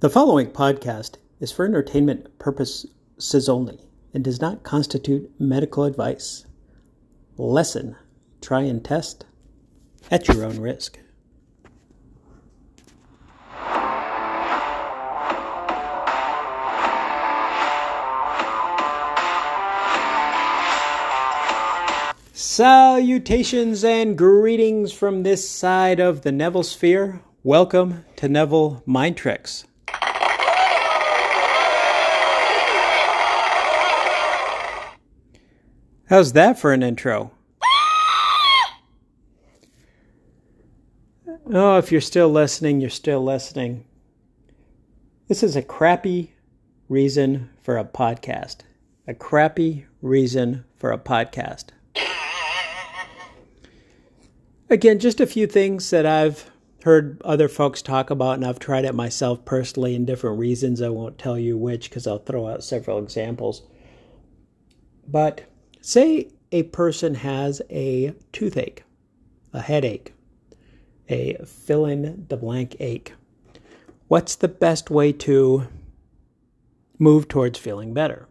The following podcast is for entertainment purposes only and does not constitute medical advice. Lesson, try and test at your own risk. Salutations and greetings from this side of the Neville Sphere. Welcome to Neville Mind Tricks. How's that for an intro? Oh, if you're still listening, you're still listening. This is a crappy reason for a podcast. A crappy reason for a podcast. Again, just a few things that I've heard other folks talk about, and I've tried it myself personally in different reasons. I won't tell you which because I'll throw out several examples. But Say a person has a toothache, a headache, a fill in the blank ache. What's the best way to move towards feeling better?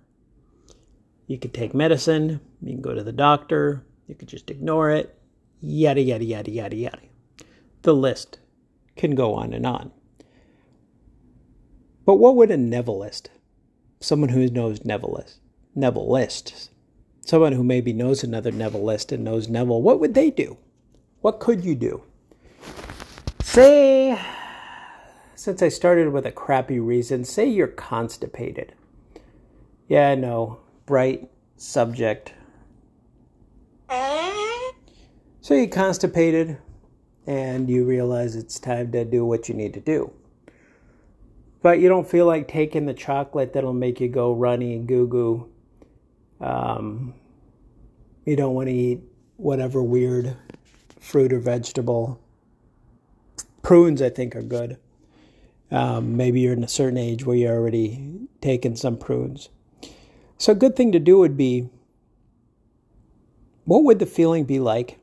You could take medicine, you can go to the doctor, you could just ignore it, yada, yada, yada, yada, yada. The list can go on and on. But what would a Nevilleist, someone who knows Nevilleist, Nevilleist, someone who maybe knows another Nevilleist and knows Neville, what would they do? What could you do? Say, since I started with a crappy reason, say you're constipated. Yeah, no, bright subject. So you're constipated and you realize it's time to do what you need to do. But you don't feel like taking the chocolate that'll make you go runny and goo goo um, you don't want to eat whatever weird fruit or vegetable. Prunes, I think, are good. Um, maybe you're in a certain age where you're already taking some prunes. So, a good thing to do would be what would the feeling be like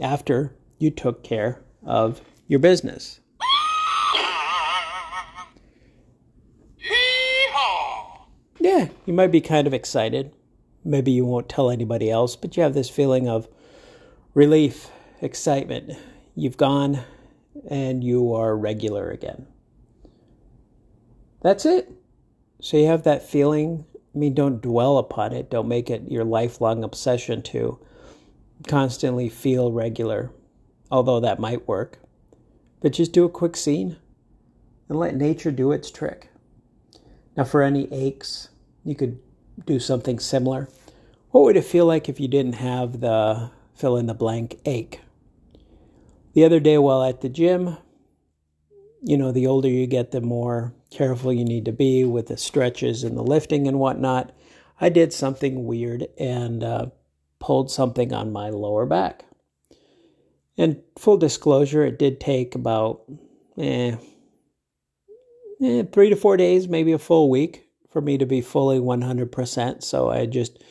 after you took care of your business? Yeah, you might be kind of excited maybe you won't tell anybody else, but you have this feeling of relief, excitement. You've gone and you are regular again. That's it. So you have that feeling. I mean, don't dwell upon it. Don't make it your lifelong obsession to constantly feel regular, although that might work. But just do a quick scene and let nature do its trick. Now, for any aches, you could do something similar. What would it feel like if you didn't have the fill in the blank ache? The other day while at the gym, you know, the older you get, the more careful you need to be with the stretches and the lifting and whatnot. I did something weird and uh, pulled something on my lower back. And full disclosure, it did take about eh, eh, three to four days, maybe a full week for me to be fully 100%. So I just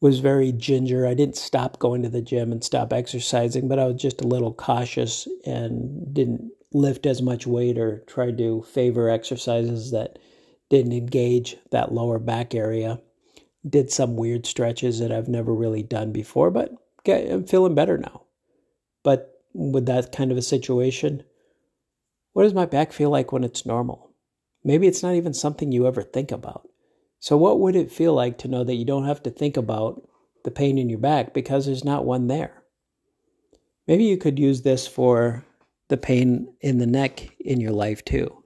was very ginger. I didn't stop going to the gym and stop exercising, but I was just a little cautious and didn't lift as much weight or try to favor exercises that didn't engage that lower back area. Did some weird stretches that I've never really done before, but I'm feeling better now. But with that kind of a situation, what does my back feel like when it's normal? Maybe it's not even something you ever think about. So, what would it feel like to know that you don't have to think about the pain in your back because there's not one there? Maybe you could use this for the pain in the neck in your life too.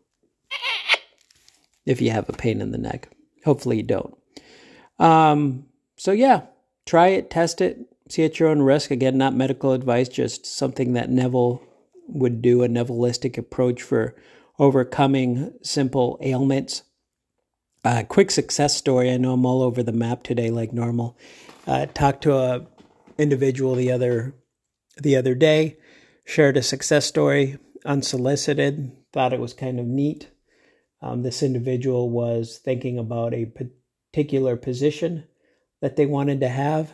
If you have a pain in the neck. Hopefully, you don't. Um, so, yeah, try it, test it, see at your own risk. Again, not medical advice, just something that Neville would do, a Nevillistic approach for overcoming simple ailments. Uh, quick success story. I know I'm all over the map today, like normal. Uh, talked to a individual the other the other day. Shared a success story unsolicited. Thought it was kind of neat. Um, this individual was thinking about a particular position that they wanted to have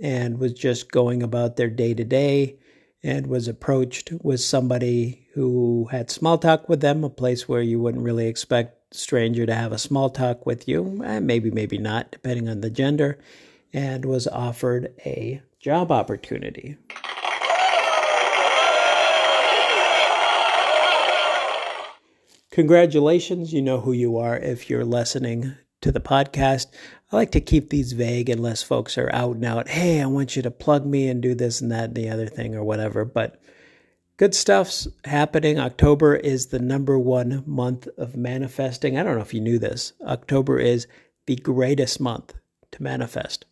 and was just going about their day to day and was approached with somebody who had small talk with them, a place where you wouldn't really expect a stranger to have a small talk with you, eh, maybe, maybe not, depending on the gender, and was offered a job opportunity. Congratulations, you know who you are if you're listening to the podcast. I like to keep these vague unless folks are out and out. Hey, I want you to plug me and do this and that and the other thing or whatever. But good stuff's happening. October is the number one month of manifesting. I don't know if you knew this. October is the greatest month to manifest.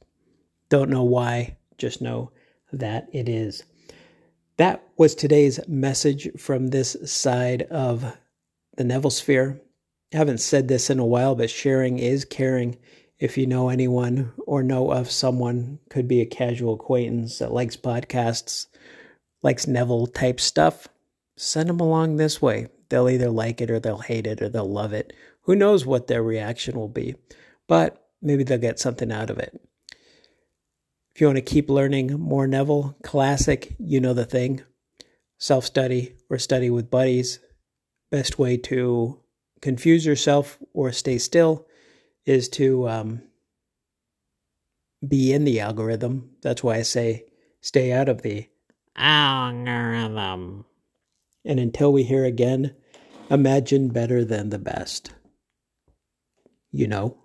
Don't know why, just know that it is. That was today's message from this side of the Neville Sphere. Haven't said this in a while, but sharing is caring. If you know anyone or know of someone, could be a casual acquaintance that likes podcasts, likes Neville type stuff, send them along this way. They'll either like it or they'll hate it or they'll love it. Who knows what their reaction will be, but maybe they'll get something out of it. If you want to keep learning more Neville, classic, you know the thing, self study or study with buddies. Best way to confuse yourself or stay still is to um, be in the algorithm. That's why I say stay out of the algorithm. And until we hear again, imagine better than the best. You know.